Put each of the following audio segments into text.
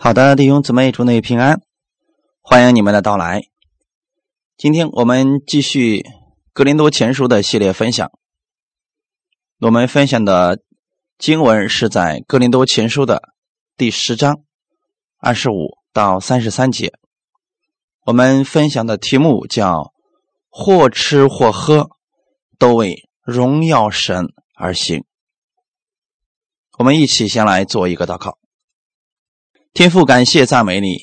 好的，弟兄姊妹，祝你平安，欢迎你们的到来。今天我们继续《格林多前书》的系列分享。我们分享的经文是在《格林多前书》的第十章二十五到三十三节。我们分享的题目叫“或吃或喝，都为荣耀神而行”。我们一起先来做一个祷告。天父，感谢赞美你，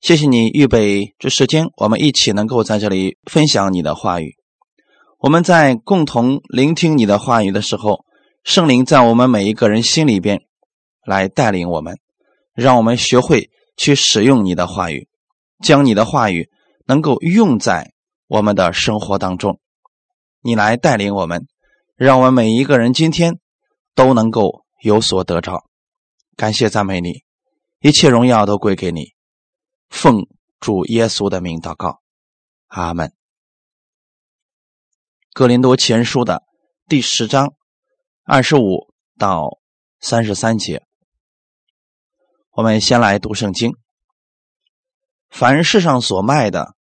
谢谢你预备这时间，我们一起能够在这里分享你的话语。我们在共同聆听你的话语的时候，圣灵在我们每一个人心里边来带领我们，让我们学会去使用你的话语，将你的话语能够用在我们的生活当中。你来带领我们，让我们每一个人今天都能够有所得着。感谢赞美你。一切荣耀都归给你，奉主耶稣的名祷告，阿门。格林多前书的第十章二十五到三十三节，我们先来读圣经。凡世上所卖的，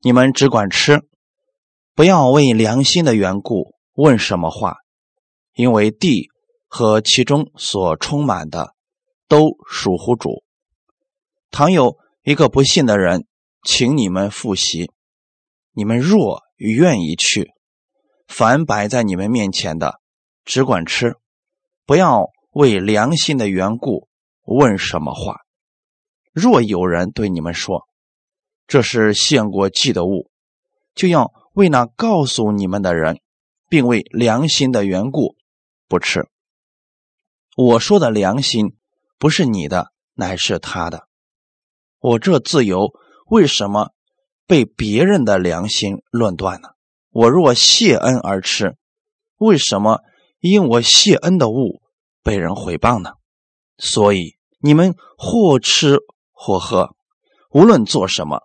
你们只管吃，不要为良心的缘故问什么话，因为地和其中所充满的。都属乎主。倘有一个不信的人，请你们复习。你们若愿意去，凡摆在你们面前的，只管吃，不要为良心的缘故问什么话。若有人对你们说这是献过祭的物，就要为那告诉你们的人，并为良心的缘故不吃。我说的良心。不是你的，乃是他的。我这自由为什么被别人的良心论断呢？我若谢恩而吃，为什么因我谢恩的物被人毁谤呢？所以你们或吃或喝，无论做什么，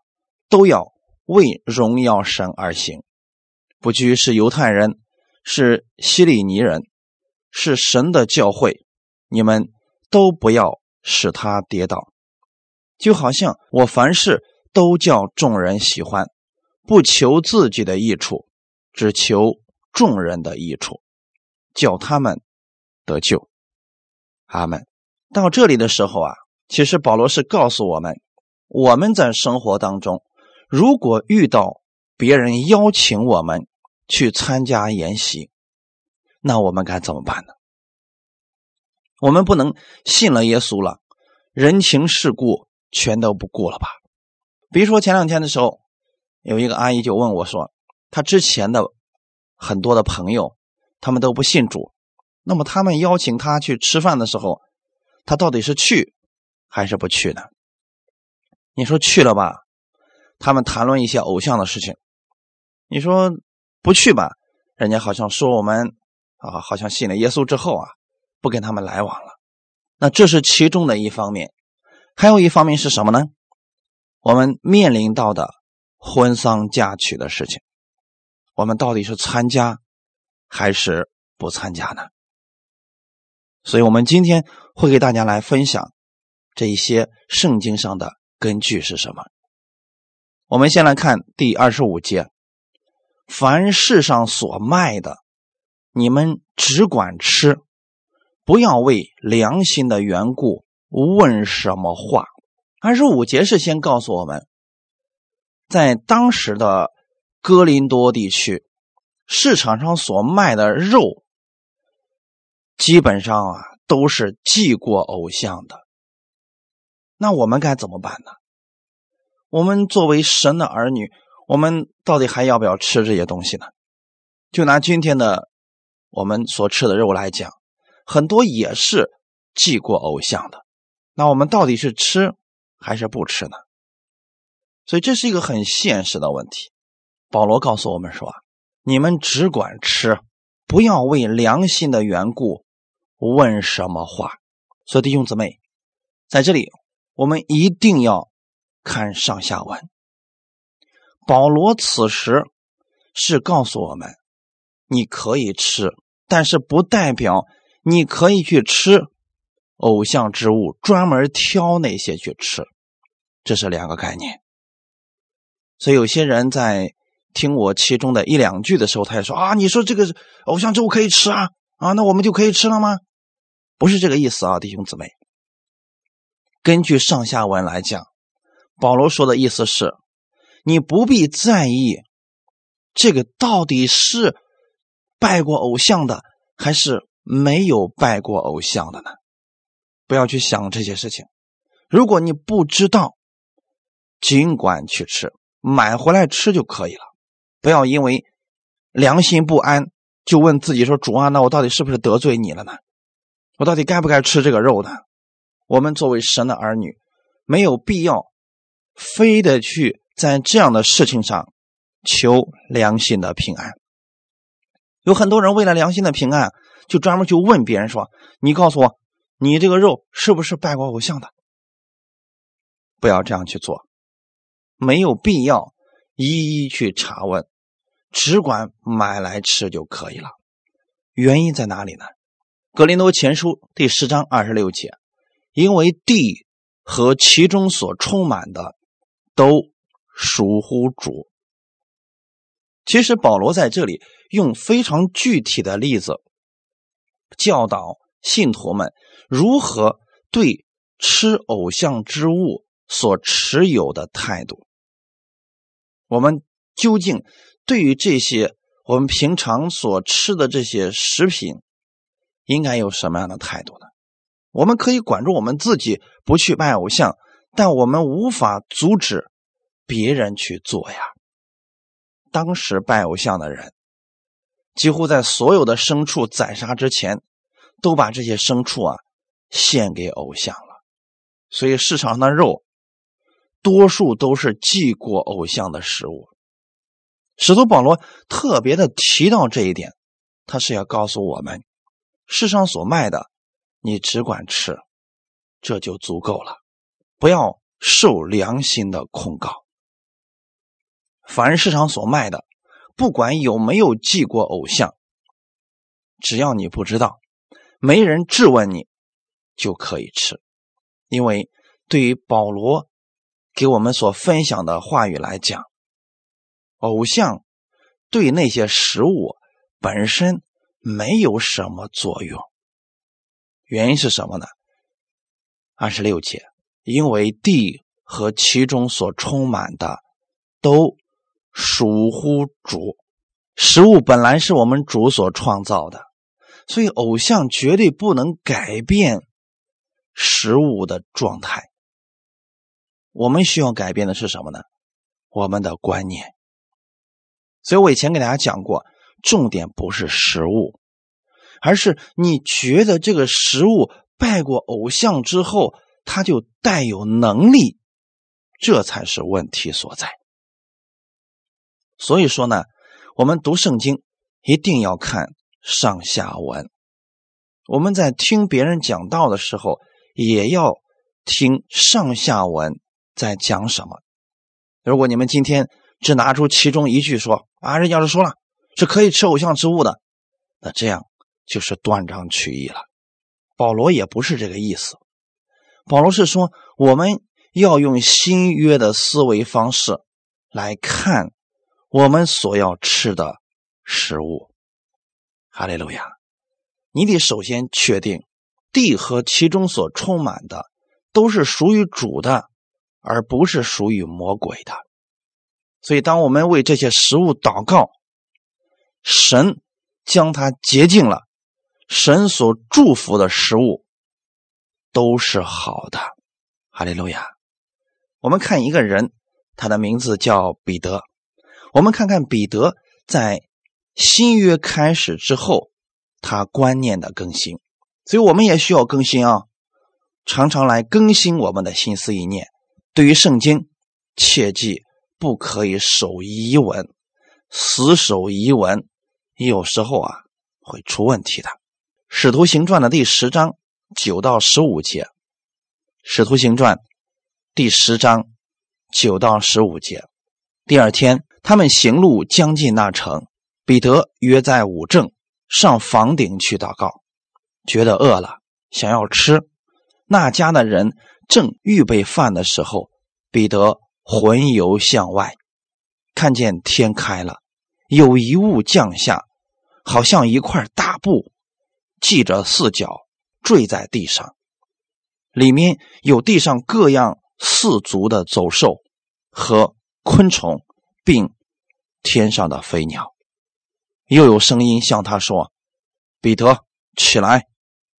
都要为荣耀神而行。不拘是犹太人，是希利尼人，是神的教会，你们。都不要使他跌倒，就好像我凡事都叫众人喜欢，不求自己的益处，只求众人的益处，叫他们得救。阿门。到这里的时候啊，其实保罗是告诉我们，我们在生活当中，如果遇到别人邀请我们去参加研习，那我们该怎么办呢？我们不能信了耶稣了，人情世故全都不顾了吧？比如说前两天的时候，有一个阿姨就问我说：“她之前的很多的朋友，他们都不信主，那么他们邀请她去吃饭的时候，她到底是去还是不去呢？”你说去了吧，他们谈论一些偶像的事情；你说不去吧，人家好像说我们啊，好像信了耶稣之后啊。不跟他们来往了，那这是其中的一方面，还有一方面是什么呢？我们面临到的婚丧嫁娶的事情，我们到底是参加还是不参加呢？所以，我们今天会给大家来分享这一些圣经上的根据是什么。我们先来看第二十五节：凡世上所卖的，你们只管吃。不要为良心的缘故问什么话。二十五节是先告诉我们，在当时的哥林多地区，市场上所卖的肉，基本上啊都是祭过偶像的。那我们该怎么办呢？我们作为神的儿女，我们到底还要不要吃这些东西呢？就拿今天的我们所吃的肉来讲。很多也是祭过偶像的，那我们到底是吃还是不吃呢？所以这是一个很现实的问题。保罗告诉我们说：“你们只管吃，不要为良心的缘故问什么话。”所以弟兄姊妹，在这里我们一定要看上下文。保罗此时是告诉我们：你可以吃，但是不代表。你可以去吃，偶像之物，专门挑那些去吃，这是两个概念。所以有些人在听我其中的一两句的时候，他也说啊，你说这个偶像之物可以吃啊啊，那我们就可以吃了吗？不是这个意思啊，弟兄姊妹。根据上下文来讲，保罗说的意思是，你不必在意这个到底是拜过偶像的，还是没有拜过偶像的呢？不要去想这些事情。如果你不知道，尽管去吃，买回来吃就可以了。不要因为良心不安，就问自己说：“主啊，那我到底是不是得罪你了呢？我到底该不该吃这个肉呢？”我们作为神的儿女，没有必要非得去在这样的事情上求良心的平安。有很多人为了良心的平安，就专门去问别人说：“你告诉我，你这个肉是不是拜过偶像的？”不要这样去做，没有必要一一去查问，只管买来吃就可以了。原因在哪里呢？格林多前书第十章二十六节。因为地和其中所充满的都属乎主。其实保罗在这里用非常具体的例子教导信徒们如何对吃偶像之物所持有的态度。我们究竟对于这些我们平常所吃的这些食品，应该有什么样的态度呢？我们可以管住我们自己，不去拜偶像，但我们无法阻止别人去做呀。当时拜偶像的人，几乎在所有的牲畜宰杀之前，都把这些牲畜啊献给偶像了。所以市场上的肉，多数都是祭过偶像的食物。使徒保罗特别的提到这一点，他是要告诉我们，世上所卖的。你只管吃，这就足够了，不要受良心的控告。凡市场所卖的，不管有没有祭过偶像，只要你不知道，没人质问你，就可以吃。因为对于保罗给我们所分享的话语来讲，偶像对那些食物本身没有什么作用。原因是什么呢？二十六节，因为地和其中所充满的都属乎主，食物本来是我们主所创造的，所以偶像绝对不能改变食物的状态。我们需要改变的是什么呢？我们的观念。所以我以前给大家讲过，重点不是食物。而是你觉得这个食物拜过偶像之后，它就带有能力，这才是问题所在。所以说呢，我们读圣经一定要看上下文。我们在听别人讲道的时候，也要听上下文在讲什么。如果你们今天只拿出其中一句说啊，人家是说了是可以吃偶像之物的，那这样。就是断章取义了。保罗也不是这个意思，保罗是说我们要用新约的思维方式来看我们所要吃的食物。哈利路亚！你得首先确定地和其中所充满的都是属于主的，而不是属于魔鬼的。所以，当我们为这些食物祷告，神将它洁净了。神所祝福的食物都是好的，哈利路亚。我们看一个人，他的名字叫彼得。我们看看彼得在新约开始之后，他观念的更新。所以我们也需要更新啊，常常来更新我们的心思意念。对于圣经，切记不可以守遗文，死守遗文，有时候啊会出问题的。《使徒行传》的第十章九到十五节，《使徒行传》第十章九到十五节。第二天，他们行路将近那城，彼得约在五正上房顶去祷告，觉得饿了，想要吃，那家的人正预备饭的时候，彼得魂游向外，看见天开了，有一物降下，好像一块大布，系着四角，坠在地上，里面有地上各样四足的走兽和昆虫，并天上的飞鸟。又有声音向他说：“彼得，起来，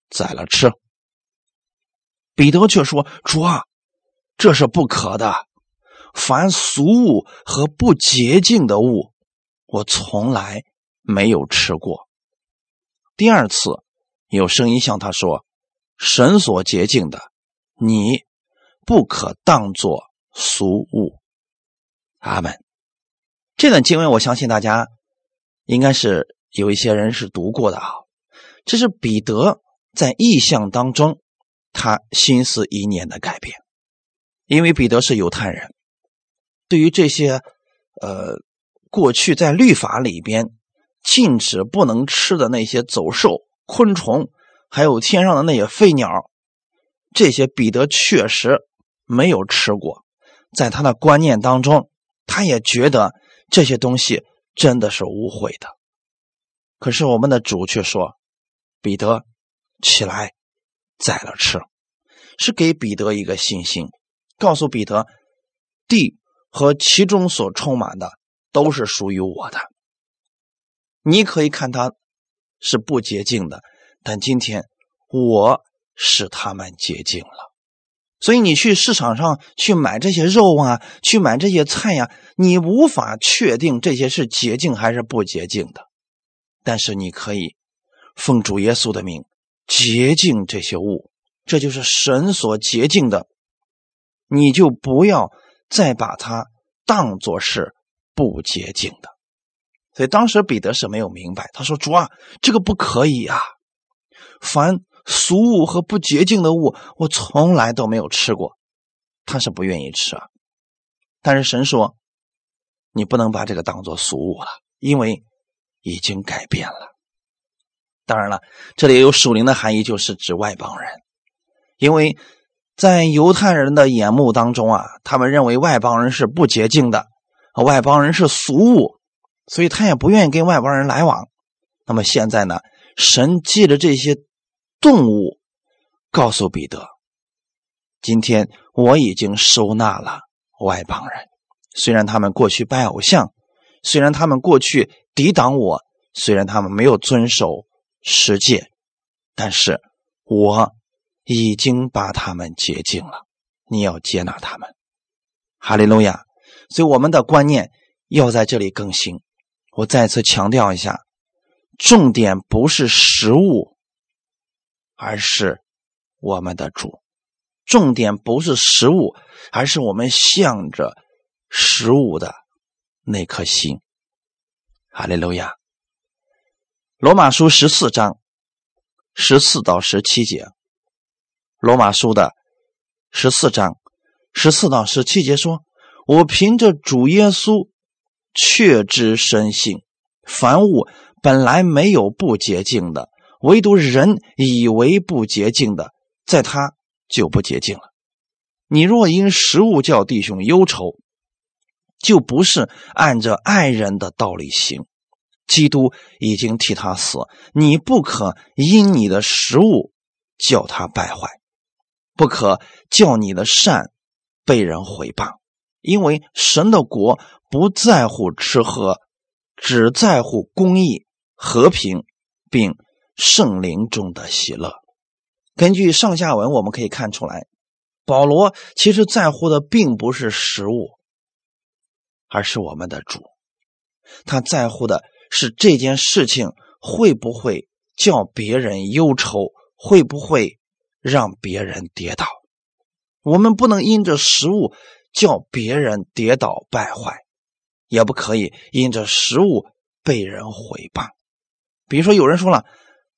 宰了吃。”彼得却说：“主啊，这是不可的。凡俗物和不洁净的物，我从来没有吃过。”第二次，有声音向他说：“神所洁净的，你不可当作俗物。”阿门。这段经文，我相信大家应该是有一些人是读过的啊。这是彼得在意象当中。他心思意念的改变，因为彼得是犹太人，对于这些呃过去在律法里边禁止不能吃的那些走兽、昆虫，还有天上的那些飞鸟，这些彼得确实没有吃过，在他的观念当中，他也觉得这些东西真的是污秽的。可是我们的主却说：“彼得，起来。”宰了吃，是给彼得一个信心，告诉彼得，地和其中所充满的都是属于我的。你可以看它是不洁净的，但今天我使他们洁净了。所以你去市场上去买这些肉啊，去买这些菜呀，你无法确定这些是洁净还是不洁净的，但是你可以奉主耶稣的名。洁净这些物，这就是神所洁净的，你就不要再把它当作是不洁净的。所以当时彼得是没有明白，他说：“主啊，这个不可以啊！凡俗物和不洁净的物，我从来都没有吃过。”他是不愿意吃啊。但是神说：“你不能把这个当做俗物了，因为已经改变了。”当然了，这里也有属灵的含义，就是指外邦人，因为在犹太人的眼目当中啊，他们认为外邦人是不洁净的，外邦人是俗物，所以他也不愿意跟外邦人来往。那么现在呢，神借着这些动物告诉彼得，今天我已经收纳了外邦人，虽然他们过去拜偶像，虽然他们过去抵挡我，虽然他们没有遵守。世界，但是我已经把他们洁净了。你要接纳他们，哈利路亚。所以我们的观念要在这里更新。我再次强调一下，重点不是食物，而是我们的主。重点不是食物，而是我们向着食物的那颗心。哈利路亚。罗马书十四章十四到十七节，罗马书的十四章十四到十七节说：“我凭着主耶稣确知深信，凡物本来没有不洁净的，唯独人以为不洁净的，在他就不洁净了。你若因食物叫弟兄忧愁，就不是按着爱人的道理行。”基督已经替他死，你不可因你的食物叫他败坏，不可叫你的善被人毁谤，因为神的国不在乎吃喝，只在乎公义、和平，并圣灵中的喜乐。根据上下文，我们可以看出来，保罗其实在乎的并不是食物，而是我们的主，他在乎的。是这件事情会不会叫别人忧愁？会不会让别人跌倒？我们不能因着食物叫别人跌倒败坏，也不可以因着食物被人毁谤。比如说，有人说了：“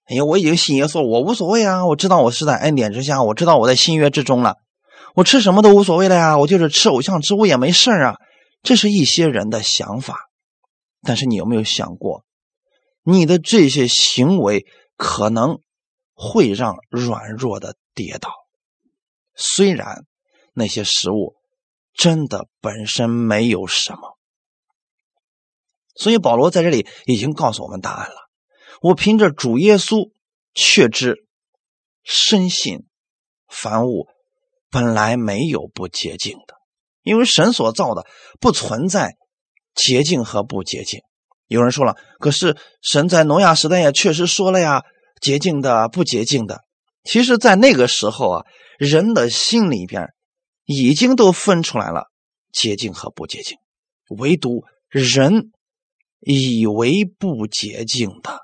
哎呀，我已经信耶稣，我无所谓啊！我知道我是在恩典之下，我知道我在新约之中了，我吃什么都无所谓了呀！我就是吃偶像之物也没事啊！”这是一些人的想法。但是你有没有想过，你的这些行为可能会让软弱的跌倒，虽然那些食物真的本身没有什么。所以保罗在这里已经告诉我们答案了。我凭着主耶稣确知，深信凡物本来没有不洁净的，因为神所造的不存在洁净和不洁净。有人说了，可是神在挪亚时代也确实说了呀，洁净的、不洁净的。其实，在那个时候啊，人的心里边已经都分出来了洁净和不洁净，唯独人。以为不洁净的，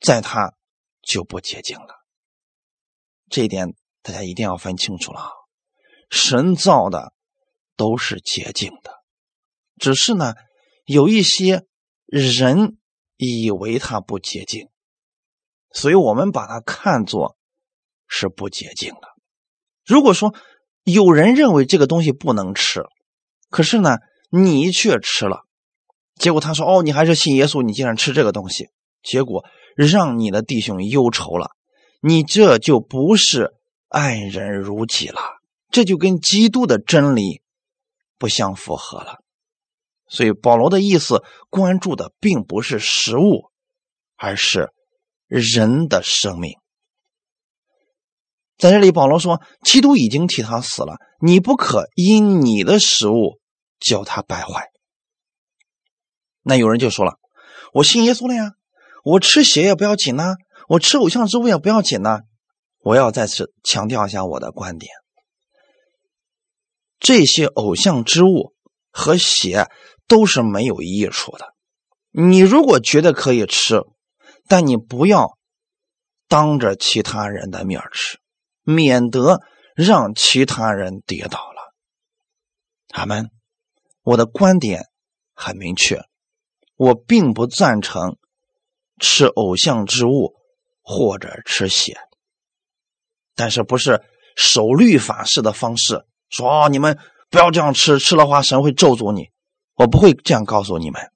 在他就不洁净了。这一点大家一定要分清楚了。神造的都是洁净的，只是呢，有一些人以为它不洁净，所以我们把它看作是不洁净的。如果说有人认为这个东西不能吃，可是呢，你却吃了。结果他说：“哦，你还是信耶稣，你竟然吃这个东西，结果让你的弟兄忧愁了。你这就不是爱人如己了，这就跟基督的真理不相符合了。所以保罗的意思关注的并不是食物，而是人的生命。在这里，保罗说，基督已经替他死了，你不可因你的食物叫他败坏。”那有人就说了：“我信耶稣了呀，我吃血也不要紧呐，我吃偶像之物也不要紧呐。”我要再次强调一下我的观点：这些偶像之物和血都是没有益处的。你如果觉得可以吃，但你不要当着其他人的面吃，免得让其他人跌倒了。他们，我的观点很明确。我并不赞成吃偶像之物或者吃血，但是不是守律法式的方式说，你们不要这样吃，吃的话神会咒诅你。我不会这样告诉你们，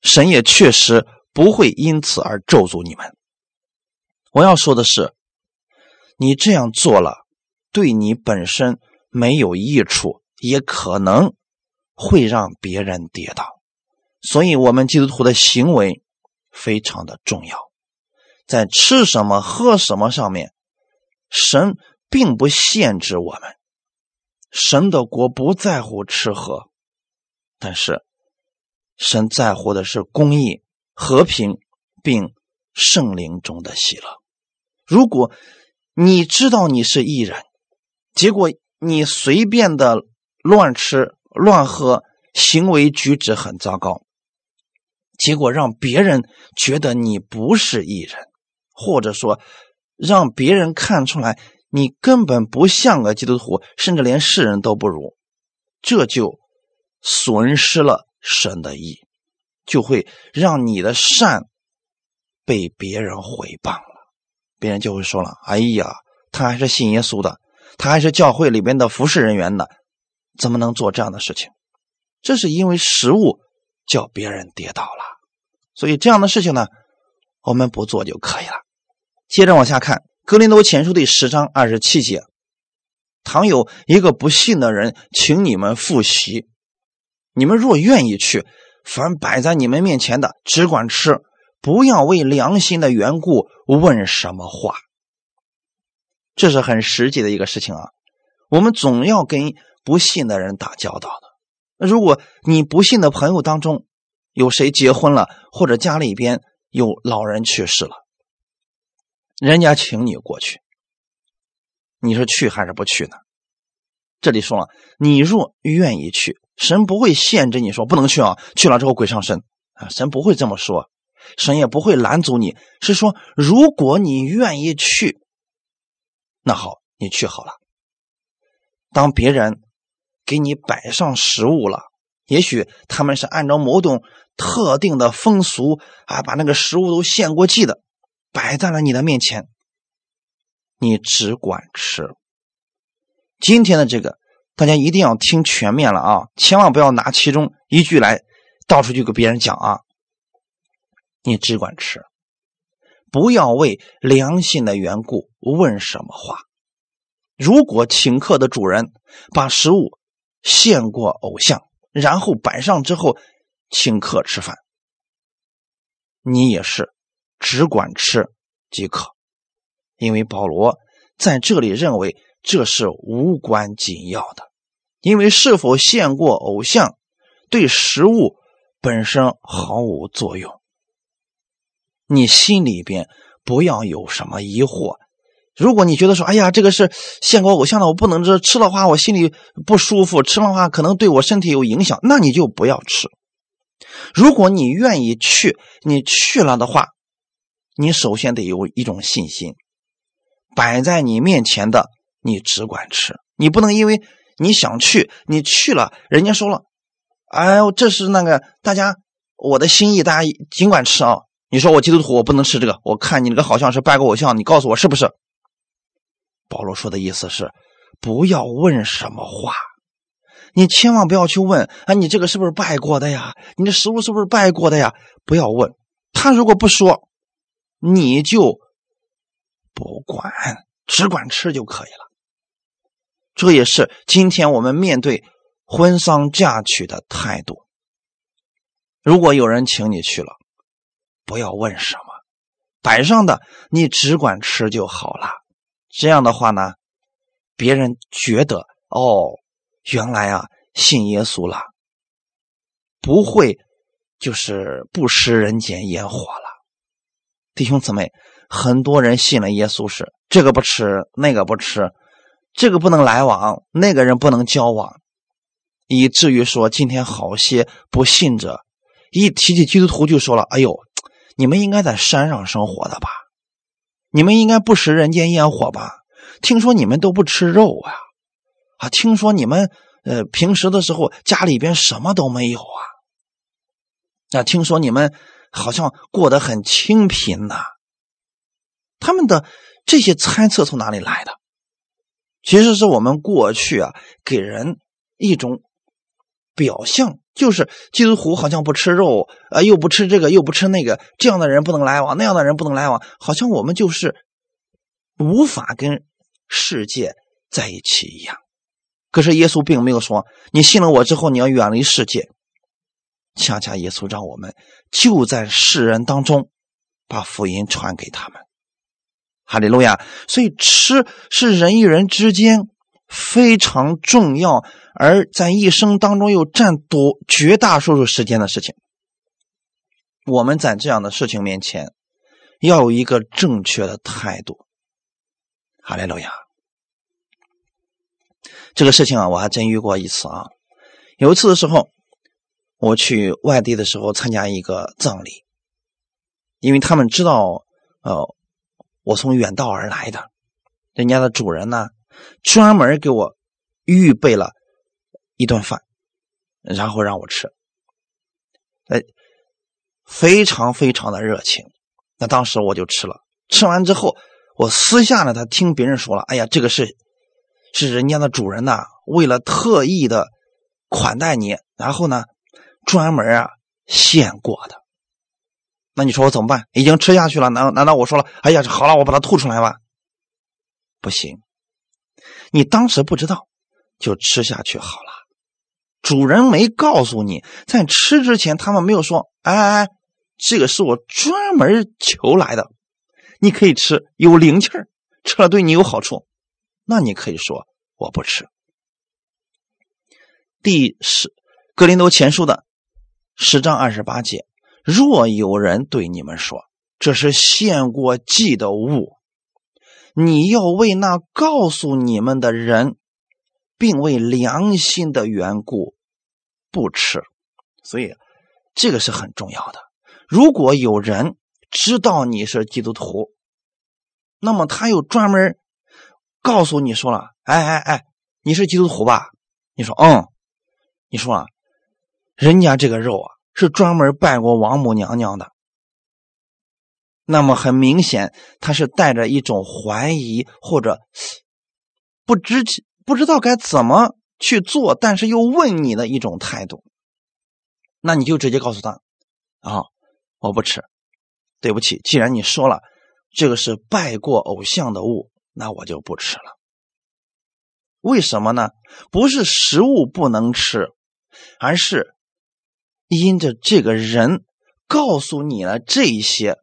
神也确实不会因此而咒诅你们。我要说的是，你这样做了，对你本身没有益处，也可能会让别人跌倒。所以，我们基督徒的行为非常的重要，在吃什么、喝什么上面，神并不限制我们。神的国不在乎吃喝，但是神在乎的是公义、和平，并圣灵中的喜乐。如果你知道你是异人，结果你随便的乱吃乱喝，行为举止很糟糕。结果让别人觉得你不是艺人，或者说让别人看出来你根本不像个基督徒，甚至连世人都不如，这就损失了神的意，就会让你的善被别人毁谤了。别人就会说了：“哎呀，他还是信耶稣的，他还是教会里边的服侍人员呢，怎么能做这样的事情？”这是因为食物。叫别人跌倒了，所以这样的事情呢，我们不做就可以了。接着往下看《格林多前书》第十章二十七节：“倘有一个不信的人，请你们复习，你们若愿意去，凡摆在你们面前的，只管吃，不要为良心的缘故问什么话。”这是很实际的一个事情啊。我们总要跟不信的人打交道的。那如果你不信的朋友当中有谁结婚了，或者家里边有老人去世了，人家请你过去，你是去还是不去呢？这里说了，你若愿意去，神不会限制你说不能去啊，去了之后鬼上身啊，神不会这么说，神也不会拦阻你，是说如果你愿意去，那好，你去好了。当别人。给你摆上食物了，也许他们是按照某种特定的风俗啊，把那个食物都献过祭的，摆在了你的面前，你只管吃。今天的这个，大家一定要听全面了啊，千万不要拿其中一句来到处去给别人讲啊。你只管吃，不要为良心的缘故问什么话。如果请客的主人把食物献过偶像，然后摆上之后请客吃饭，你也是只管吃即可，因为保罗在这里认为这是无关紧要的，因为是否献过偶像对食物本身毫无作用，你心里边不要有什么疑惑。如果你觉得说，哎呀，这个是献过偶像的，我不能吃，吃的话我心里不舒服，吃的话可能对我身体有影响，那你就不要吃。如果你愿意去，你去了的话，你首先得有一种信心，摆在你面前的，你只管吃，你不能因为你想去，你去了，人家说了，哎呦，这是那个大家我的心意，大家尽管吃啊。你说我基督徒，我不能吃这个，我看你这个好像是拜过偶像，你告诉我是不是？保罗说的意思是，不要问什么话，你千万不要去问啊，你这个是不是拜过的呀？你的食物是不是拜过的呀？不要问他，如果不说，你就不管，只管吃就可以了。这也是今天我们面对婚丧嫁娶的态度。如果有人请你去了，不要问什么，摆上的你只管吃就好了。这样的话呢，别人觉得哦，原来啊信耶稣了，不会就是不食人间烟火了。弟兄姊妹，很多人信了耶稣是这个不吃那个不吃，这个不能来往，那个人不能交往，以至于说今天好些不信者一提起基督徒就说了：“哎呦，你们应该在山上生活的吧？”你们应该不食人间烟火吧？听说你们都不吃肉啊？啊，听说你们呃平时的时候家里边什么都没有啊？啊，听说你们好像过得很清贫呐？他们的这些猜测从哪里来的？其实是我们过去啊给人一种表象。就是基督徒好像不吃肉，呃，又不吃这个，又不吃那个，这样的人不能来往，那样的人不能来往，好像我们就是无法跟世界在一起一样。可是耶稣并没有说，你信了我之后你要远离世界。恰恰耶稣让我们就在世人当中把福音传给他们。哈利路亚！所以吃是人与人之间。非常重要，而在一生当中又占多绝大多数时间的事情。我们在这样的事情面前，要有一个正确的态度。哈利路亚！这个事情啊，我还真遇过一次啊。有一次的时候，我去外地的时候参加一个葬礼，因为他们知道，呃，我从远道而来的，人家的主人呢。专门给我预备了一顿饭，然后让我吃，哎，非常非常的热情。那当时我就吃了，吃完之后，我私下呢，他听别人说了，哎呀，这个是是人家的主人呐，为了特意的款待你，然后呢，专门啊献过的。那你说我怎么办？已经吃下去了，难难道我说了，哎呀，好了，我把它吐出来吧？不行。你当时不知道，就吃下去好了。主人没告诉你，在吃之前，他们没有说：“哎哎，这个是我专门求来的，你可以吃，有灵气儿，吃了对你有好处。”那你可以说我不吃。第十，格林多前书的十章二十八节：若有人对你们说这是献过祭的物，你要为那告诉你们的人，并为良心的缘故不吃，所以这个是很重要的。如果有人知道你是基督徒，那么他又专门告诉你说了：“哎哎哎，你是基督徒吧？”你说：“嗯。”你说啊，人家这个肉啊是专门拜过王母娘娘的。那么很明显，他是带着一种怀疑或者不知不知道该怎么去做，但是又问你的一种态度。那你就直接告诉他：“啊，我不吃，对不起。既然你说了这个是拜过偶像的物，那我就不吃了。”为什么呢？不是食物不能吃，而是因着这个人告诉你了这一些，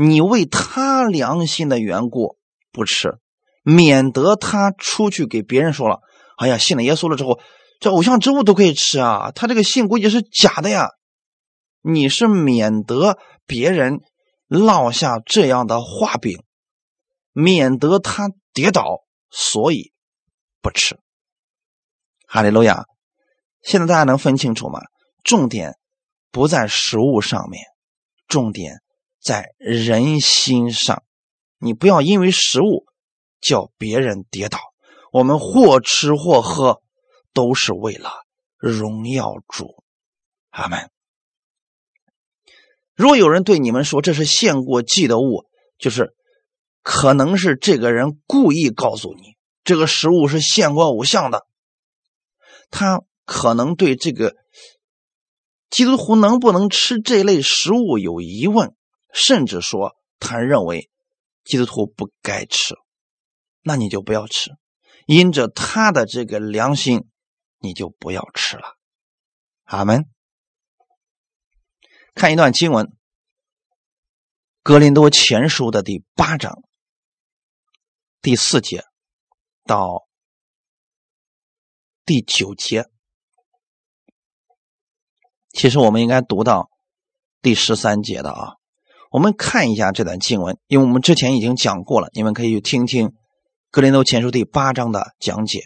你为他良心的缘故不吃，免得他出去给别人说了：“哎呀，信了耶稣了之后，这偶像之物都可以吃啊！他这个信估计是假的呀。”你是免得别人落下这样的画饼，免得他跌倒，所以。不吃，哈利路亚！现在大家能分清楚吗？重点不在食物上面，重点在人心上。你不要因为食物叫别人跌倒。我们或吃或喝，都是为了荣耀主。阿门。如果有人对你们说这是献过祭的物，就是可能是这个人故意告诉你。这个食物是献过偶像的，他可能对这个基督徒能不能吃这类食物有疑问，甚至说他认为基督徒不该吃，那你就不要吃，因着他的这个良心，你就不要吃了。阿门。看一段经文，《格林多前书》的第八章第四节。到第九节，其实我们应该读到第十三节的啊。我们看一下这段经文，因为我们之前已经讲过了，你们可以去听听《格林多前书》第八章的讲解。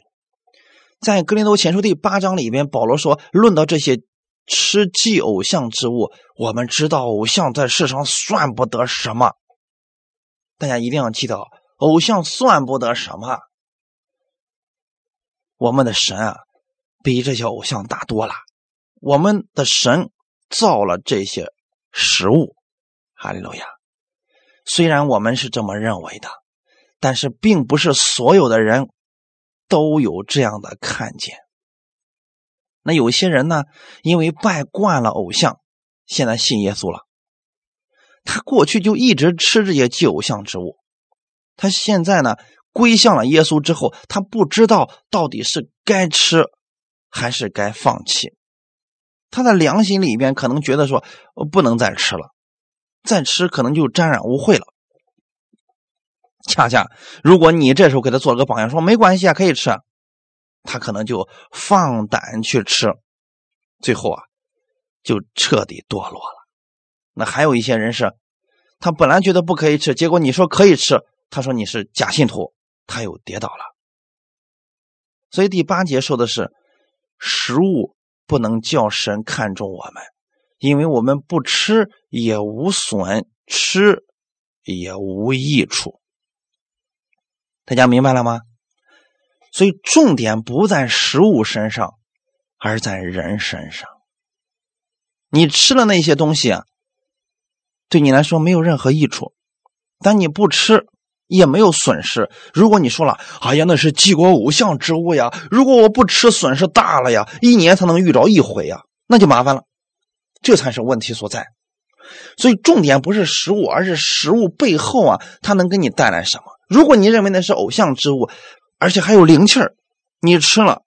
在《格林多前书》第八章里边，保罗说：“论到这些吃祭偶像之物，我们知道偶像在世上算不得什么。大家一定要记得，偶像算不得什么。”我们的神啊，比这些偶像大多了。我们的神造了这些食物，哈利路亚。虽然我们是这么认为的，但是并不是所有的人都有这样的看见。那有些人呢，因为拜惯了偶像，现在信耶稣了。他过去就一直吃这些祭偶像之物，他现在呢？归向了耶稣之后，他不知道到底是该吃还是该放弃。他的良心里边可能觉得说，不能再吃了，再吃可能就沾染污秽了。恰恰，如果你这时候给他做了个榜样，说没关系啊，可以吃，他可能就放胆去吃，最后啊，就彻底堕落了。那还有一些人是，他本来觉得不可以吃，结果你说可以吃，他说你是假信徒。他又跌倒了，所以第八节说的是食物不能叫神看重我们，因为我们不吃也无损，吃也无益处。大家明白了吗？所以重点不在食物身上，而在人身上。你吃了那些东西，对你来说没有任何益处，但你不吃。也没有损失。如果你说了，哎呀，那是祭国偶像之物呀，如果我不吃，损失大了呀，一年才能遇着一回呀，那就麻烦了，这才是问题所在。所以重点不是食物，而是食物背后啊，它能给你带来什么？如果你认为那是偶像之物，而且还有灵气儿，你吃了，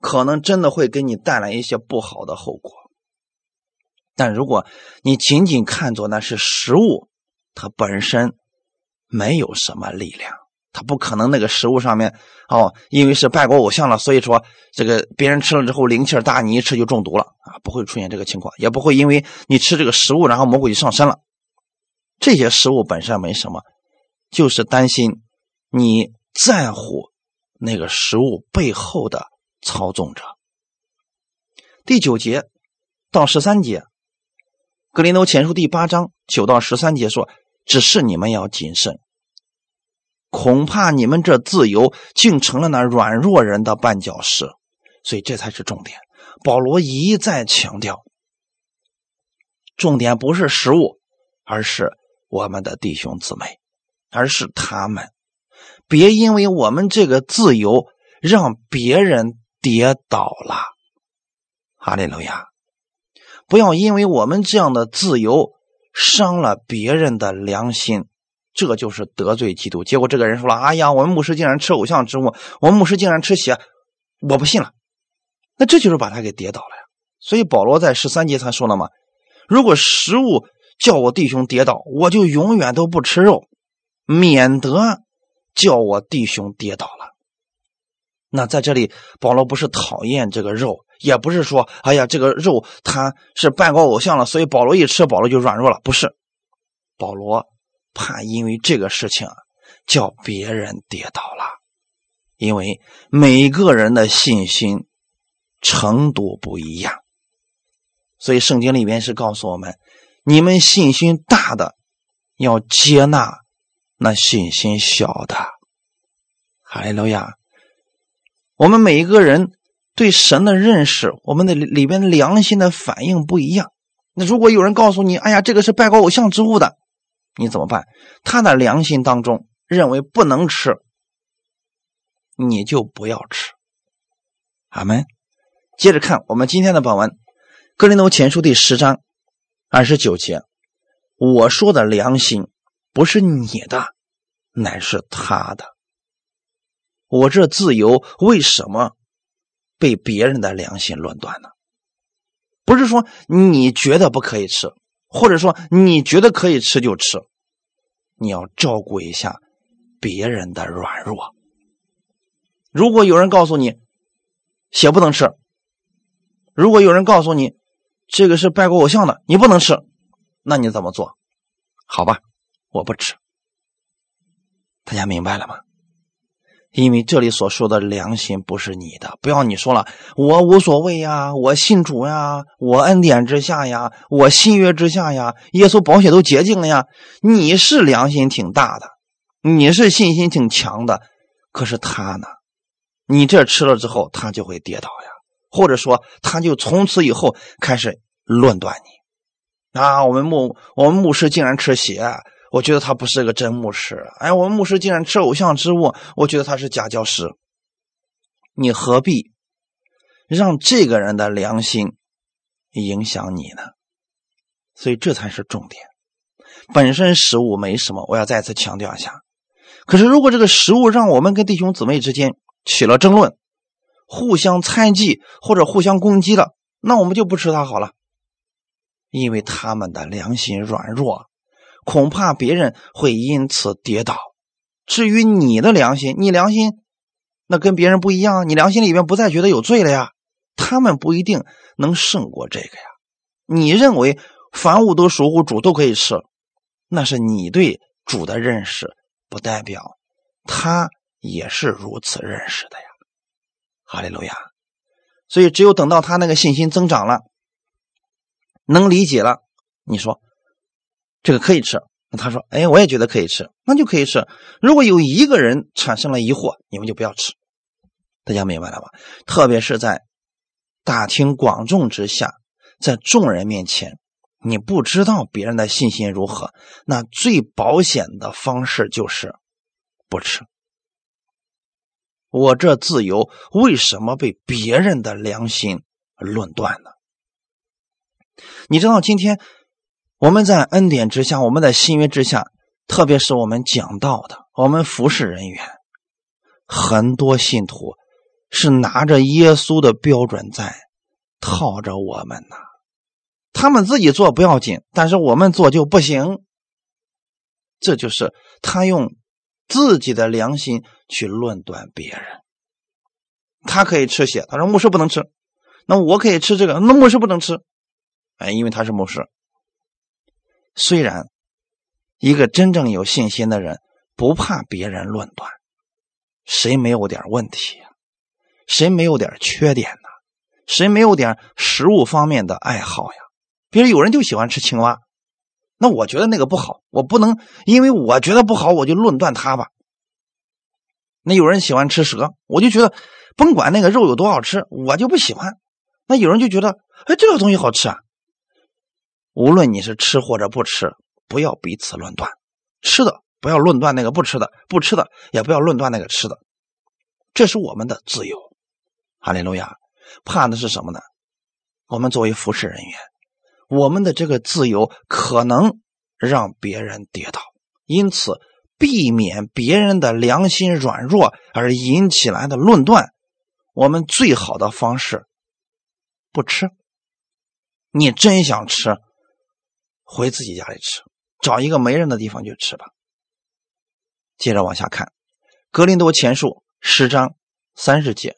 可能真的会给你带来一些不好的后果。但如果你仅仅看作那是食物，它本身。没有什么力量，他不可能那个食物上面哦，因为是拜过偶像了，所以说这个别人吃了之后灵气大，你一吃就中毒了啊，不会出现这个情况，也不会因为你吃这个食物，然后魔鬼就上身了。这些食物本身没什么，就是担心你在乎那个食物背后的操纵者。第九节到十三节，《格林多前书》第八章九到十三节说。只是你们要谨慎，恐怕你们这自由竟成了那软弱人的绊脚石，所以这才是重点。保罗一再强调，重点不是食物，而是我们的弟兄姊妹，而是他们。别因为我们这个自由，让别人跌倒了。哈利路亚！不要因为我们这样的自由。伤了别人的良心，这就是得罪基督。结果这个人说了：“哎呀，我们牧师竟然吃偶像之物，我们牧师竟然吃血，我不信了。”那这就是把他给跌倒了呀。所以保罗在十三节他说了嘛：“如果食物叫我弟兄跌倒，我就永远都不吃肉，免得叫我弟兄跌倒了。”那在这里，保罗不是讨厌这个肉，也不是说：“哎呀，这个肉他是拜过偶像了，所以保罗一吃，保罗就软弱了。”不是，保罗怕因为这个事情叫别人跌倒了，因为每个人的信心程度不一样，所以圣经里面是告诉我们：你们信心大的要接纳那信心小的。哈利路亚。我们每一个人对神的认识，我们的里边良心的反应不一样。那如果有人告诉你：“哎呀，这个是拜过偶像之物的”，你怎么办？他的良心当中认为不能吃，你就不要吃。阿门。接着看我们今天的本文，《格林多前书》第十章二十九节：“我说的良心不是你的，乃是他的。”我这自由为什么被别人的良心论断呢？不是说你觉得不可以吃，或者说你觉得可以吃就吃，你要照顾一下别人的软弱。如果有人告诉你血不能吃，如果有人告诉你这个是拜过偶像的，你不能吃，那你怎么做？好吧，我不吃。大家明白了吗？因为这里所说的良心不是你的，不要你说了，我无所谓呀，我信主呀，我恩典之下呀，我信约之下呀，耶稣宝血都洁净了呀。你是良心挺大的，你是信心挺强的，可是他呢？你这吃了之后，他就会跌倒呀，或者说他就从此以后开始论断你啊。我们牧我们牧师竟然吃血。我觉得他不是个真牧师。哎，我们牧师竟然吃偶像之物，我觉得他是假教师。你何必让这个人的良心影响你呢？所以这才是重点。本身食物没什么，我要再次强调一下。可是如果这个食物让我们跟弟兄姊妹之间起了争论，互相猜忌或者互相攻击了，那我们就不吃它好了，因为他们的良心软弱。恐怕别人会因此跌倒。至于你的良心，你良心那跟别人不一样，你良心里面不再觉得有罪了呀。他们不一定能胜过这个呀。你认为凡物都属乎主，都可以吃，那是你对主的认识，不代表他也是如此认识的呀。哈利路亚。所以只有等到他那个信心增长了，能理解了，你说。这个可以吃，他说：“哎，我也觉得可以吃，那就可以吃。如果有一个人产生了疑惑，你们就不要吃。大家明白了吧？特别是在大庭广众之下，在众人面前，你不知道别人的信心如何，那最保险的方式就是不吃。我这自由为什么被别人的良心论断呢？你知道今天？”我们在恩典之下，我们在新约之下，特别是我们讲道的，我们服侍人员，很多信徒是拿着耶稣的标准在套着我们呢。他们自己做不要紧，但是我们做就不行。这就是他用自己的良心去论断别人。他可以吃血，他说牧师不能吃，那我可以吃这个，那牧师不能吃，哎，因为他是牧师。虽然一个真正有信心的人不怕别人论断，谁没有点问题呀？谁没有点缺点呢？谁没有点食物方面的爱好呀？比如有人就喜欢吃青蛙，那我觉得那个不好，我不能因为我觉得不好我就论断他吧。那有人喜欢吃蛇，我就觉得甭管那个肉有多好吃，我就不喜欢。那有人就觉得，哎，这个东西好吃啊。无论你是吃或者不吃，不要彼此论断。吃的不要论断那个不吃的，不吃的也不要论断那个吃的。这是我们的自由。哈利路亚！怕的是什么呢？我们作为服侍人员，我们的这个自由可能让别人跌倒，因此避免别人的良心软弱而引起来的论断，我们最好的方式不吃。你真想吃，回自己家里吃，找一个没人的地方去吃吧。接着往下看，《格林多前书》十章三十节：“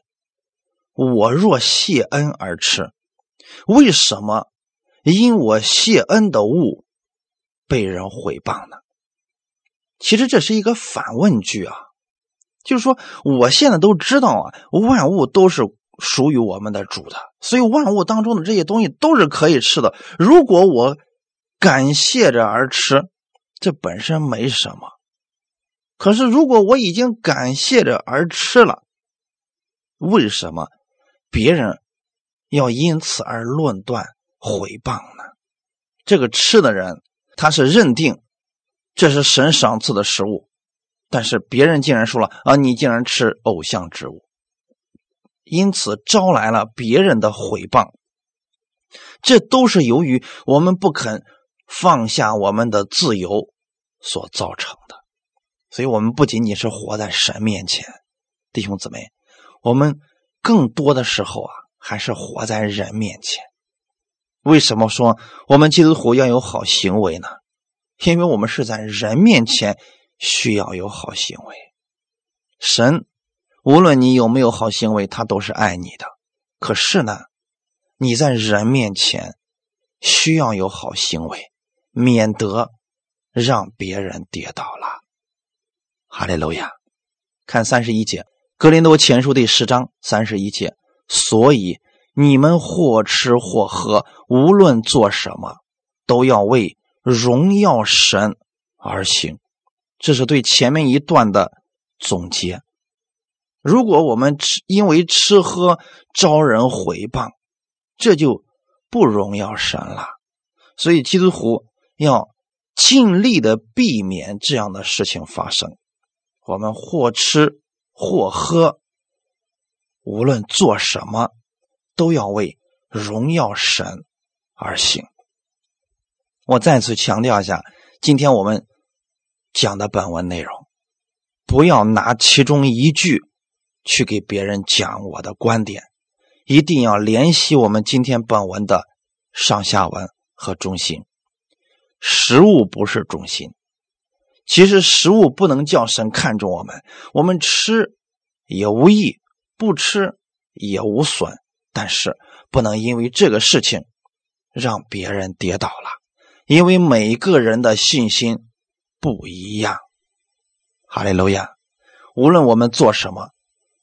我若谢恩而吃，为什么因我谢恩的物被人毁谤呢？”其实这是一个反问句啊，就是说，我现在都知道啊，万物都是属于我们的主的，所以万物当中的这些东西都是可以吃的。如果我感谢着而吃，这本身没什么。可是如果我已经感谢着而吃了，为什么别人要因此而论断毁谤呢？这个吃的人，他是认定。这是神赏赐的食物，但是别人竟然说了啊，你竟然吃偶像之物，因此招来了别人的毁谤。这都是由于我们不肯放下我们的自由所造成的。所以，我们不仅仅是活在神面前，弟兄姊妹，我们更多的时候啊，还是活在人面前。为什么说我们基督徒要有好行为呢？因为我们是在人面前需要有好行为，神无论你有没有好行为，他都是爱你的。可是呢，你在人面前需要有好行为，免得让别人跌倒了。哈利路亚！看三十一节，《格林多前书》第十章三十一节。所以你们或吃或喝，无论做什么，都要为。荣耀神而行，这是对前面一段的总结。如果我们吃因为吃喝招人毁谤，这就不荣耀神了。所以基督徒要尽力的避免这样的事情发生。我们或吃或喝，无论做什么，都要为荣耀神而行。我再次强调一下，今天我们讲的本文内容，不要拿其中一句去给别人讲我的观点，一定要联系我们今天本文的上下文和中心。食物不是中心，其实食物不能叫神看重我们，我们吃也无益，不吃也无损，但是不能因为这个事情让别人跌倒了。因为每个人的信心不一样，哈利路亚！无论我们做什么，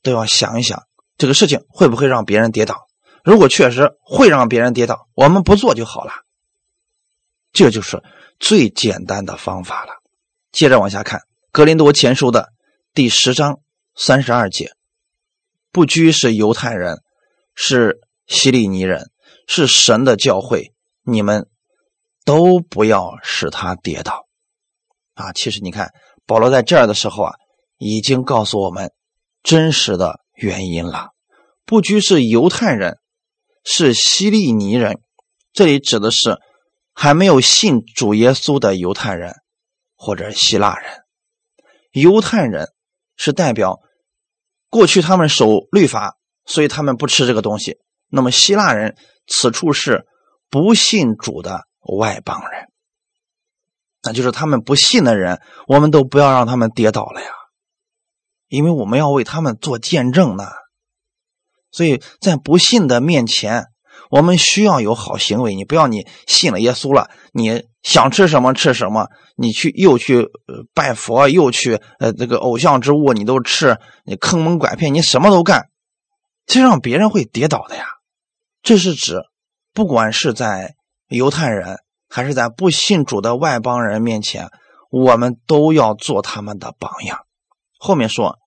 都要想一想这个事情会不会让别人跌倒。如果确实会让别人跌倒，我们不做就好了。这就是最简单的方法了。接着往下看《格林多前书》的第十章三十二节：不拘是犹太人，是希利尼人，是神的教会，你们。都不要使他跌倒，啊！其实你看，保罗在这儿的时候啊，已经告诉我们真实的原因了。不拘是犹太人，是希利尼人，这里指的是还没有信主耶稣的犹太人或者希腊人。犹太人是代表过去他们守律法，所以他们不吃这个东西。那么希腊人此处是不信主的。外邦人，那就是他们不信的人，我们都不要让他们跌倒了呀，因为我们要为他们做见证呢。所以在不信的面前，我们需要有好行为。你不要你信了耶稣了，你想吃什么吃什么，你去又去拜佛，又去呃这个偶像之物，你都吃，你坑蒙拐骗，你什么都干，这让别人会跌倒的呀。这是指不管是在。犹太人还是在不信主的外邦人面前，我们都要做他们的榜样。后面说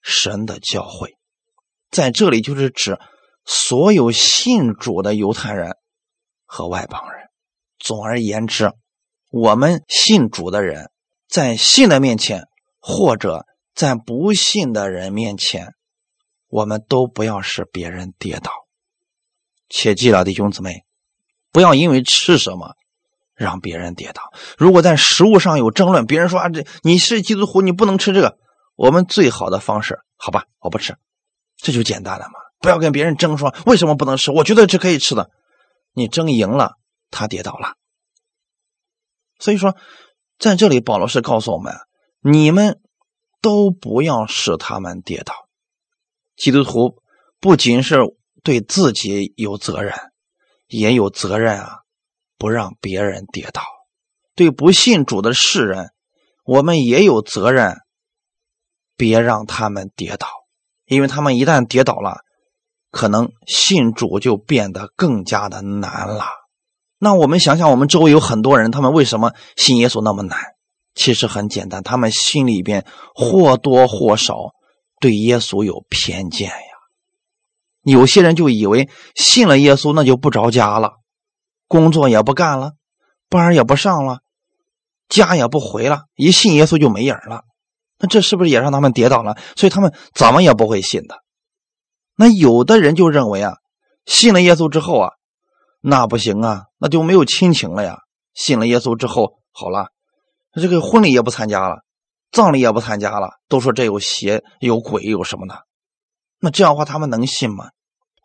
神的教诲，在这里就是指所有信主的犹太人和外邦人。总而言之，我们信主的人在信的面前，或者在不信的人面前，我们都不要使别人跌倒。切记了，弟兄姊妹。不要因为吃什么让别人跌倒。如果在食物上有争论，别人说啊，这你是基督徒，你不能吃这个，我们最好的方式，好吧，我不吃，这就简单了嘛。不要跟别人争说为什么不能吃，我觉得这可以吃的。你争赢了，他跌倒了。所以说，在这里保罗是告诉我们，你们都不要使他们跌倒。基督徒不仅是对自己有责任，也有责任啊。不让别人跌倒，对不信主的世人，我们也有责任，别让他们跌倒，因为他们一旦跌倒了，可能信主就变得更加的难了。那我们想想，我们周围有很多人，他们为什么信耶稣那么难？其实很简单，他们心里边或多或少对耶稣有偏见呀。有些人就以为信了耶稣，那就不着家了。工作也不干了，班也不上了，家也不回了，一信耶稣就没影了。那这是不是也让他们跌倒了？所以他们怎么也不会信的。那有的人就认为啊，信了耶稣之后啊，那不行啊，那就没有亲情了呀。信了耶稣之后，好了，这个婚礼也不参加了，葬礼也不参加了，都说这有邪有鬼有什么的。那这样的话，他们能信吗？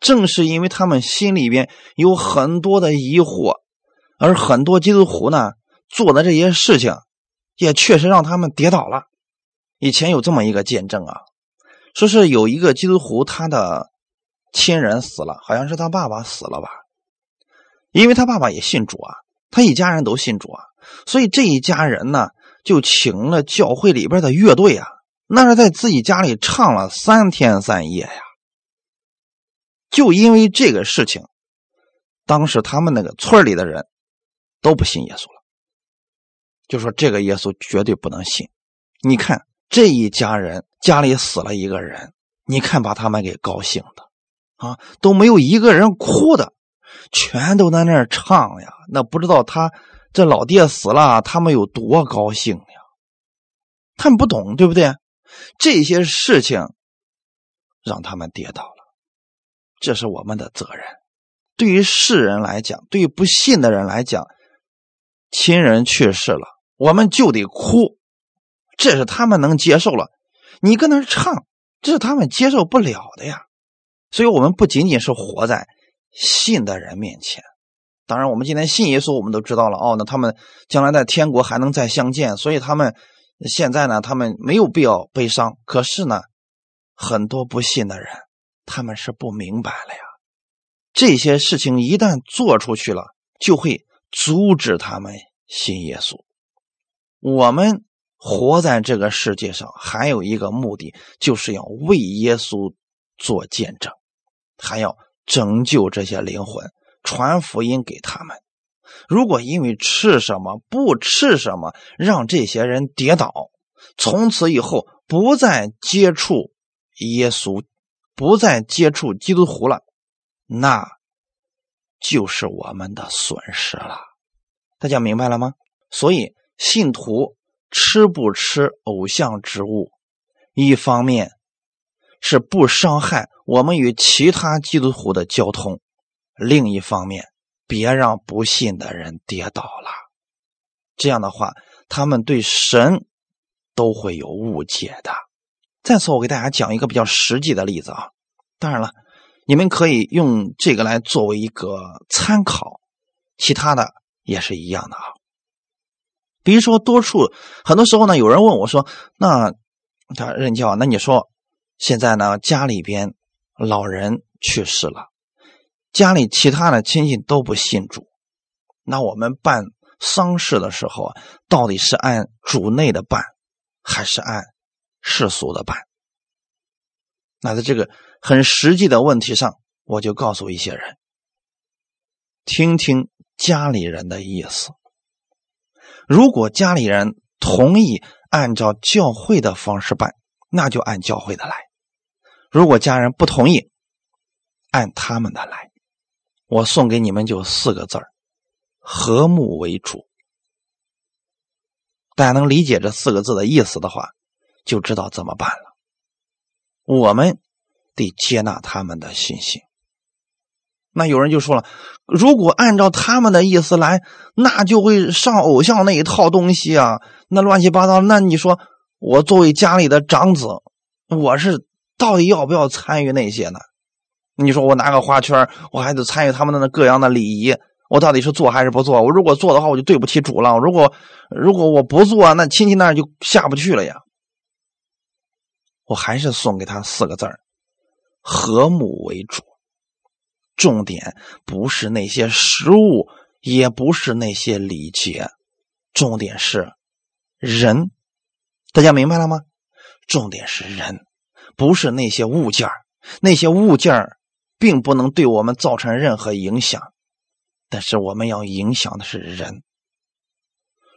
正是因为他们心里边有很多的疑惑，而很多基督徒呢做的这些事情，也确实让他们跌倒了。以前有这么一个见证啊，说是有一个基督徒，他的亲人死了，好像是他爸爸死了吧？因为他爸爸也信主啊，他一家人都信主啊，所以这一家人呢就请了教会里边的乐队啊，那是在自己家里唱了三天三夜呀。就因为这个事情，当时他们那个村里的人都不信耶稣了，就说这个耶稣绝对不能信。你看这一家人家里死了一个人，你看把他们给高兴的啊，都没有一个人哭的，全都在那儿唱呀。那不知道他这老爹死了，他们有多高兴呀？他们不懂，对不对？这些事情让他们跌倒了。这是我们的责任。对于世人来讲，对于不信的人来讲，亲人去世了，我们就得哭，这是他们能接受了。你跟那唱，这是他们接受不了的呀。所以，我们不仅仅是活在信的人面前。当然，我们今天信耶稣，我们都知道了哦。那他们将来在天国还能再相见，所以他们现在呢，他们没有必要悲伤。可是呢，很多不信的人。他们是不明白了呀，这些事情一旦做出去了，就会阻止他们信耶稣。我们活在这个世界上，还有一个目的，就是要为耶稣做见证，还要拯救这些灵魂，传福音给他们。如果因为吃什么不吃什么，让这些人跌倒，从此以后不再接触耶稣。不再接触基督徒了，那就是我们的损失了。大家明白了吗？所以信徒吃不吃偶像之物，一方面是不伤害我们与其他基督徒的交通，另一方面别让不信的人跌倒了。这样的话，他们对神都会有误解的。再次，我给大家讲一个比较实际的例子啊。当然了，你们可以用这个来作为一个参考，其他的也是一样的啊。比如说，多处很多时候呢，有人问我说：“那他任教，那你说现在呢，家里边老人去世了，家里其他的亲戚都不信主，那我们办丧事的时候啊，到底是按主内的办，还是按世俗的办？”那在这个很实际的问题上，我就告诉一些人：听听家里人的意思。如果家里人同意按照教会的方式办，那就按教会的来；如果家人不同意，按他们的来。我送给你们就四个字儿：和睦为主。大家能理解这四个字的意思的话，就知道怎么办了。我们得接纳他们的信心。那有人就说了，如果按照他们的意思来，那就会上偶像那一套东西啊，那乱七八糟。那你说我作为家里的长子，我是到底要不要参与那些呢？你说我拿个花圈，我还得参与他们的那各样的礼仪，我到底是做还是不做？我如果做的话，我就对不起主了；如果如果我不做，那亲戚那就下不去了呀。我还是送给他四个字儿：和睦为主。重点不是那些食物，也不是那些礼节，重点是人。大家明白了吗？重点是人，不是那些物件那些物件并不能对我们造成任何影响，但是我们要影响的是人。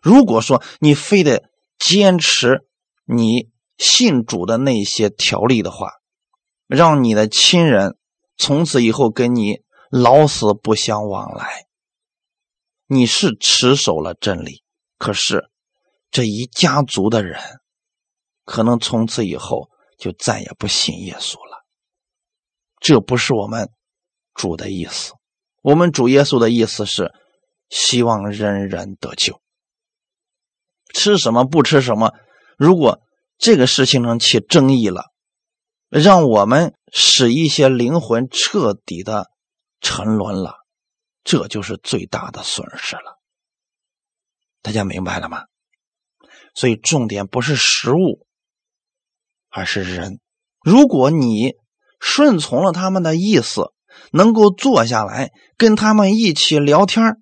如果说你非得坚持你信主的那些条例的话，让你的亲人。从此以后跟你老死不相往来。你是持守了真理，可是这一家族的人可能从此以后就再也不信耶稣了。这不是我们主的意思。我们主耶稣的意思是希望人人得救。吃什么不吃什么，如果这个事情上起争议了。让我们使一些灵魂彻底的沉沦了，这就是最大的损失了。大家明白了吗？所以重点不是食物，而是人。如果你顺从了他们的意思，能够坐下来跟他们一起聊天，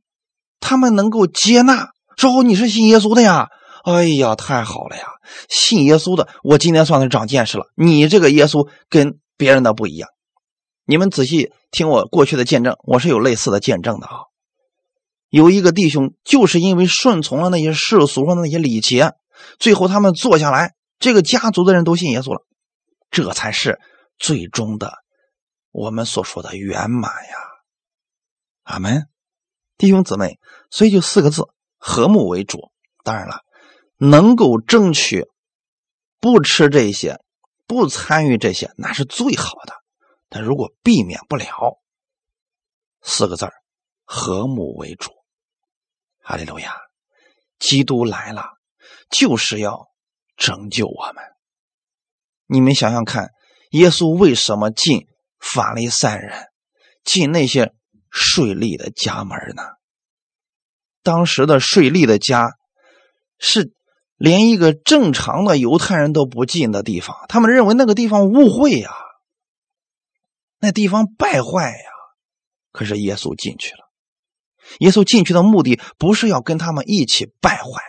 他们能够接纳，说：“哦，你是信耶稣的呀。”哎呀，太好了呀！信耶稣的，我今天算是长见识了。你这个耶稣跟别人的不一样。你们仔细听我过去的见证，我是有类似的见证的啊。有一个弟兄，就是因为顺从了那些世俗上的那些礼节，最后他们坐下来，这个家族的人都信耶稣了，这才是最终的我们所说的圆满呀。阿门，弟兄姊妹，所以就四个字：和睦为主。当然了。能够争取不吃这些、不参与这些，那是最好的。但如果避免不了，四个字和睦为主。哈利路亚！基督来了，就是要拯救我们。你们想想看，耶稣为什么进法利赛人、进那些税吏的家门呢？当时的税吏的家是。连一个正常的犹太人都不进的地方，他们认为那个地方污秽呀，那地方败坏呀。可是耶稣进去了，耶稣进去的目的不是要跟他们一起败坏，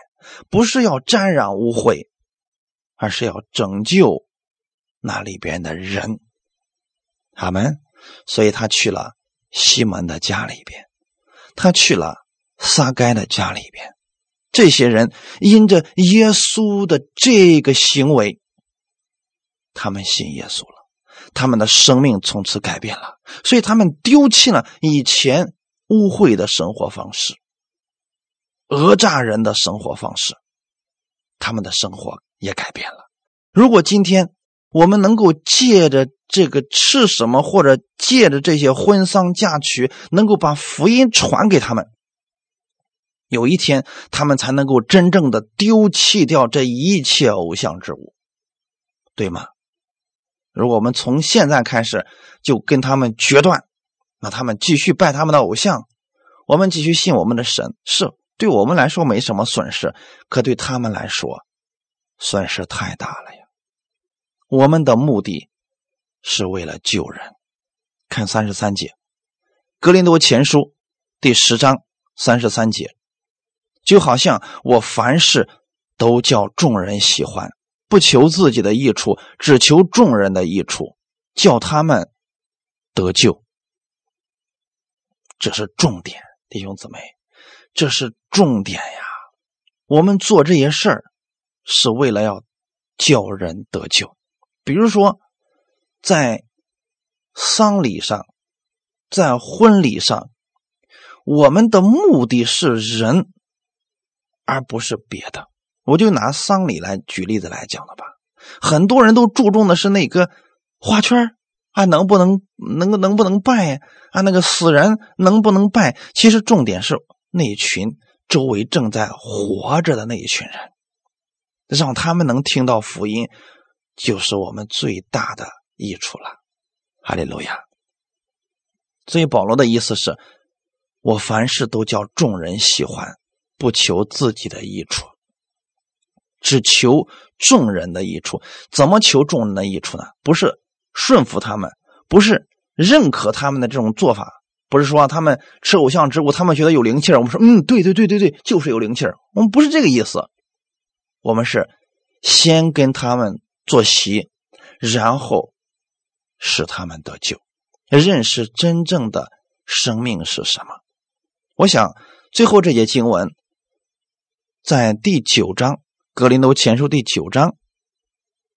不是要沾染污秽，而是要拯救那里边的人。他们，所以他去了西门的家里边，他去了撒该的家里边。这些人因着耶稣的这个行为，他们信耶稣了，他们的生命从此改变了，所以他们丢弃了以前污秽的生活方式，讹诈人的生活方式，他们的生活也改变了。如果今天我们能够借着这个吃什么，或者借着这些婚丧嫁娶，能够把福音传给他们。有一天，他们才能够真正的丢弃掉这一切偶像之物，对吗？如果我们从现在开始就跟他们决断，那他们继续拜他们的偶像，我们继续信我们的神，是对我们来说没什么损失，可对他们来说损失太大了呀。我们的目的是为了救人。看三十三节，《格林多前书》第十章三十三节。就好像我凡事都叫众人喜欢，不求自己的益处，只求众人的益处，叫他们得救。这是重点，弟兄姊妹，这是重点呀！我们做这些事儿是为了要叫人得救。比如说，在丧礼上，在婚礼上，我们的目的是人。而不是别的，我就拿丧礼来举例子来讲了吧。很多人都注重的是那个花圈啊，能不能能能不能拜啊？那个死人能不能拜？其实重点是那群周围正在活着的那一群人，让他们能听到福音，就是我们最大的益处了。哈利路亚。所以保罗的意思是，我凡事都叫众人喜欢，不求自己的益处，只求众人的益处。怎么求众人的益处呢？不是顺服他们，不是认可他们的这种做法，不是说他们吃偶像之物，他们觉得有灵气儿，我们说嗯，对对对对对，就是有灵气儿。我们不是这个意思，我们是先跟他们做席，然后使他们得救。认识真正的生命是什么？我想最后这节经文在第九章《格林多前书》第九章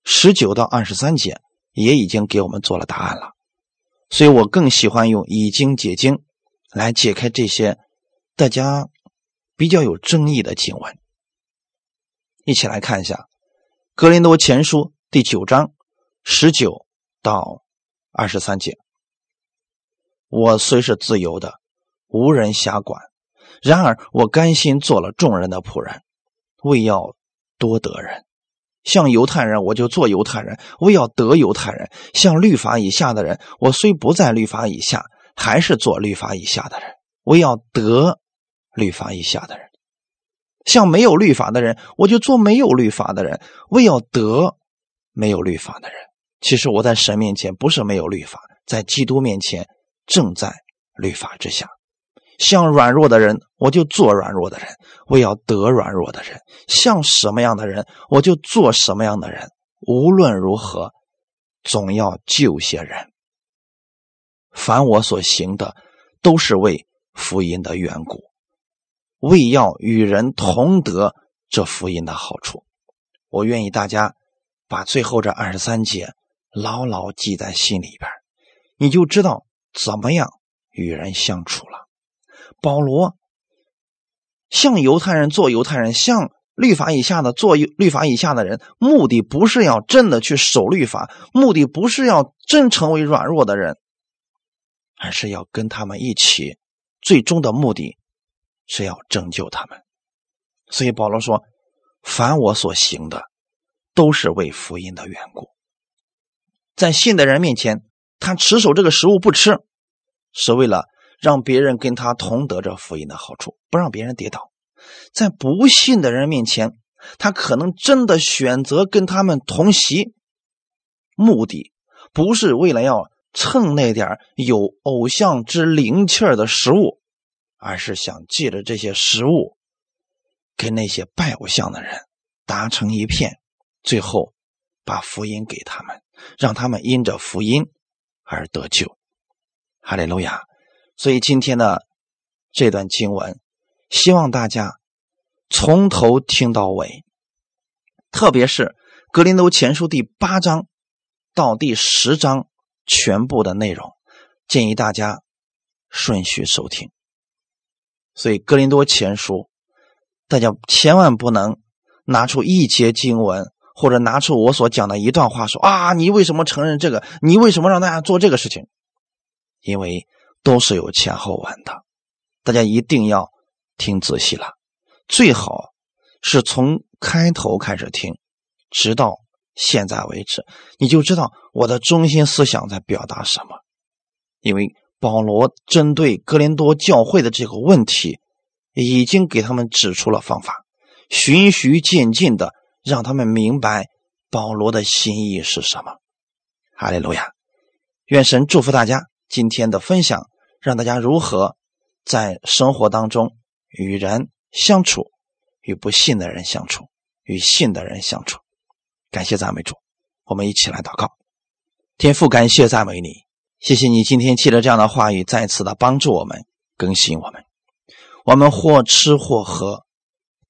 十九到二十三节也已经给我们做了答案了。所以我更喜欢用以经解经来解开这些大家比较有争议的经文。一起来看一下《格林多前书》第九章十九到二十三节。我虽是自由的，无人辖管，然而我甘心做了众人的仆人，为要多得人。像犹太人，我就做犹太人，为要得犹太人；像律法以下的人，我虽不在律法以下，还是做律法以下的人，为要得律法以下的人；像没有律法的人，我就做没有律法的人，为要得没有律法的人。其实我在神面前不是没有律法，在基督面前。正在律法之下，像软弱的人，我就做软弱的人；我要得软弱的人，像什么样的人，我就做什么样的人。无论如何，总要救些人。凡我所行的，都是为福音的缘故，为要与人同得这福音的好处。我愿意大家把最后这二十三节牢牢记在心里边，你就知道。怎么样与人相处？保罗像犹太人做犹太人，像律法以下的做律法以下的人，目的不是要真的去守律法，目的不是要真成为软弱的人，而是要跟他们一起，最终的目的是要拯救他们。所以保罗说：“凡我所行的，都是为福音的缘故，在信的人面前。”他持守这个食物不吃，是为了让别人跟他同得这福音的好处，不让别人跌倒。在不信的人面前，他可能真的选择跟他们同席，目的不是为了要蹭那点有偶像之灵气儿的食物，而是想借着这些食物跟那些拜偶像的人达成一片，最后把福音给他们，让他们因着福音。而得救，哈利路亚！所以今天的这段经文，希望大家从头听到尾，特别是《格林多前书》第八章到第十章全部的内容，建议大家顺序收听。所以《格林多前书》，大家千万不能拿出一节经文。或者拿出我所讲的一段话说啊，你为什么承认这个？你为什么让大家做这个事情？因为都是有前后文的，大家一定要听仔细了。最好是从开头开始听，直到现在为止，你就知道我的中心思想在表达什么。因为保罗针对哥林多教会的这个问题，已经给他们指出了方法，循序渐进的。让他们明白保罗的心意是什么。哈利路亚！愿神祝福大家今天的分享，让大家如何在生活当中与人相处，与不信的人相处，与信的人相处。感谢赞美主，我们一起来祷告。天父，感谢赞美你，谢谢你今天借着这样的话语，再次的帮助我们更新我们。我们或吃或喝，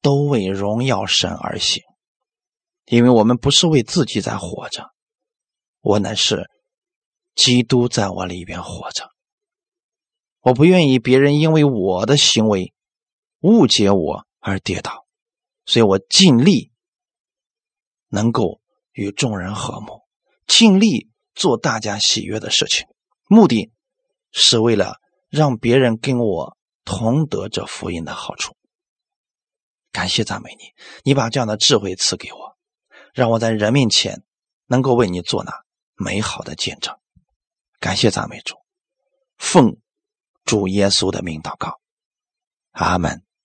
都为荣耀神而行。因为我们不是为自己在活着，我乃是基督在我里边活着。我不愿意别人因为我的行为误解我而跌倒，所以我尽力能够与众人和睦，尽力做大家喜悦的事情，目的是为了让别人跟我同得这福音的好处。感谢赞美你，你把这样的智慧赐给我，让我在人面前能够为你做那美好的见证。感谢赞美主，奉主耶稣的名祷告，阿门。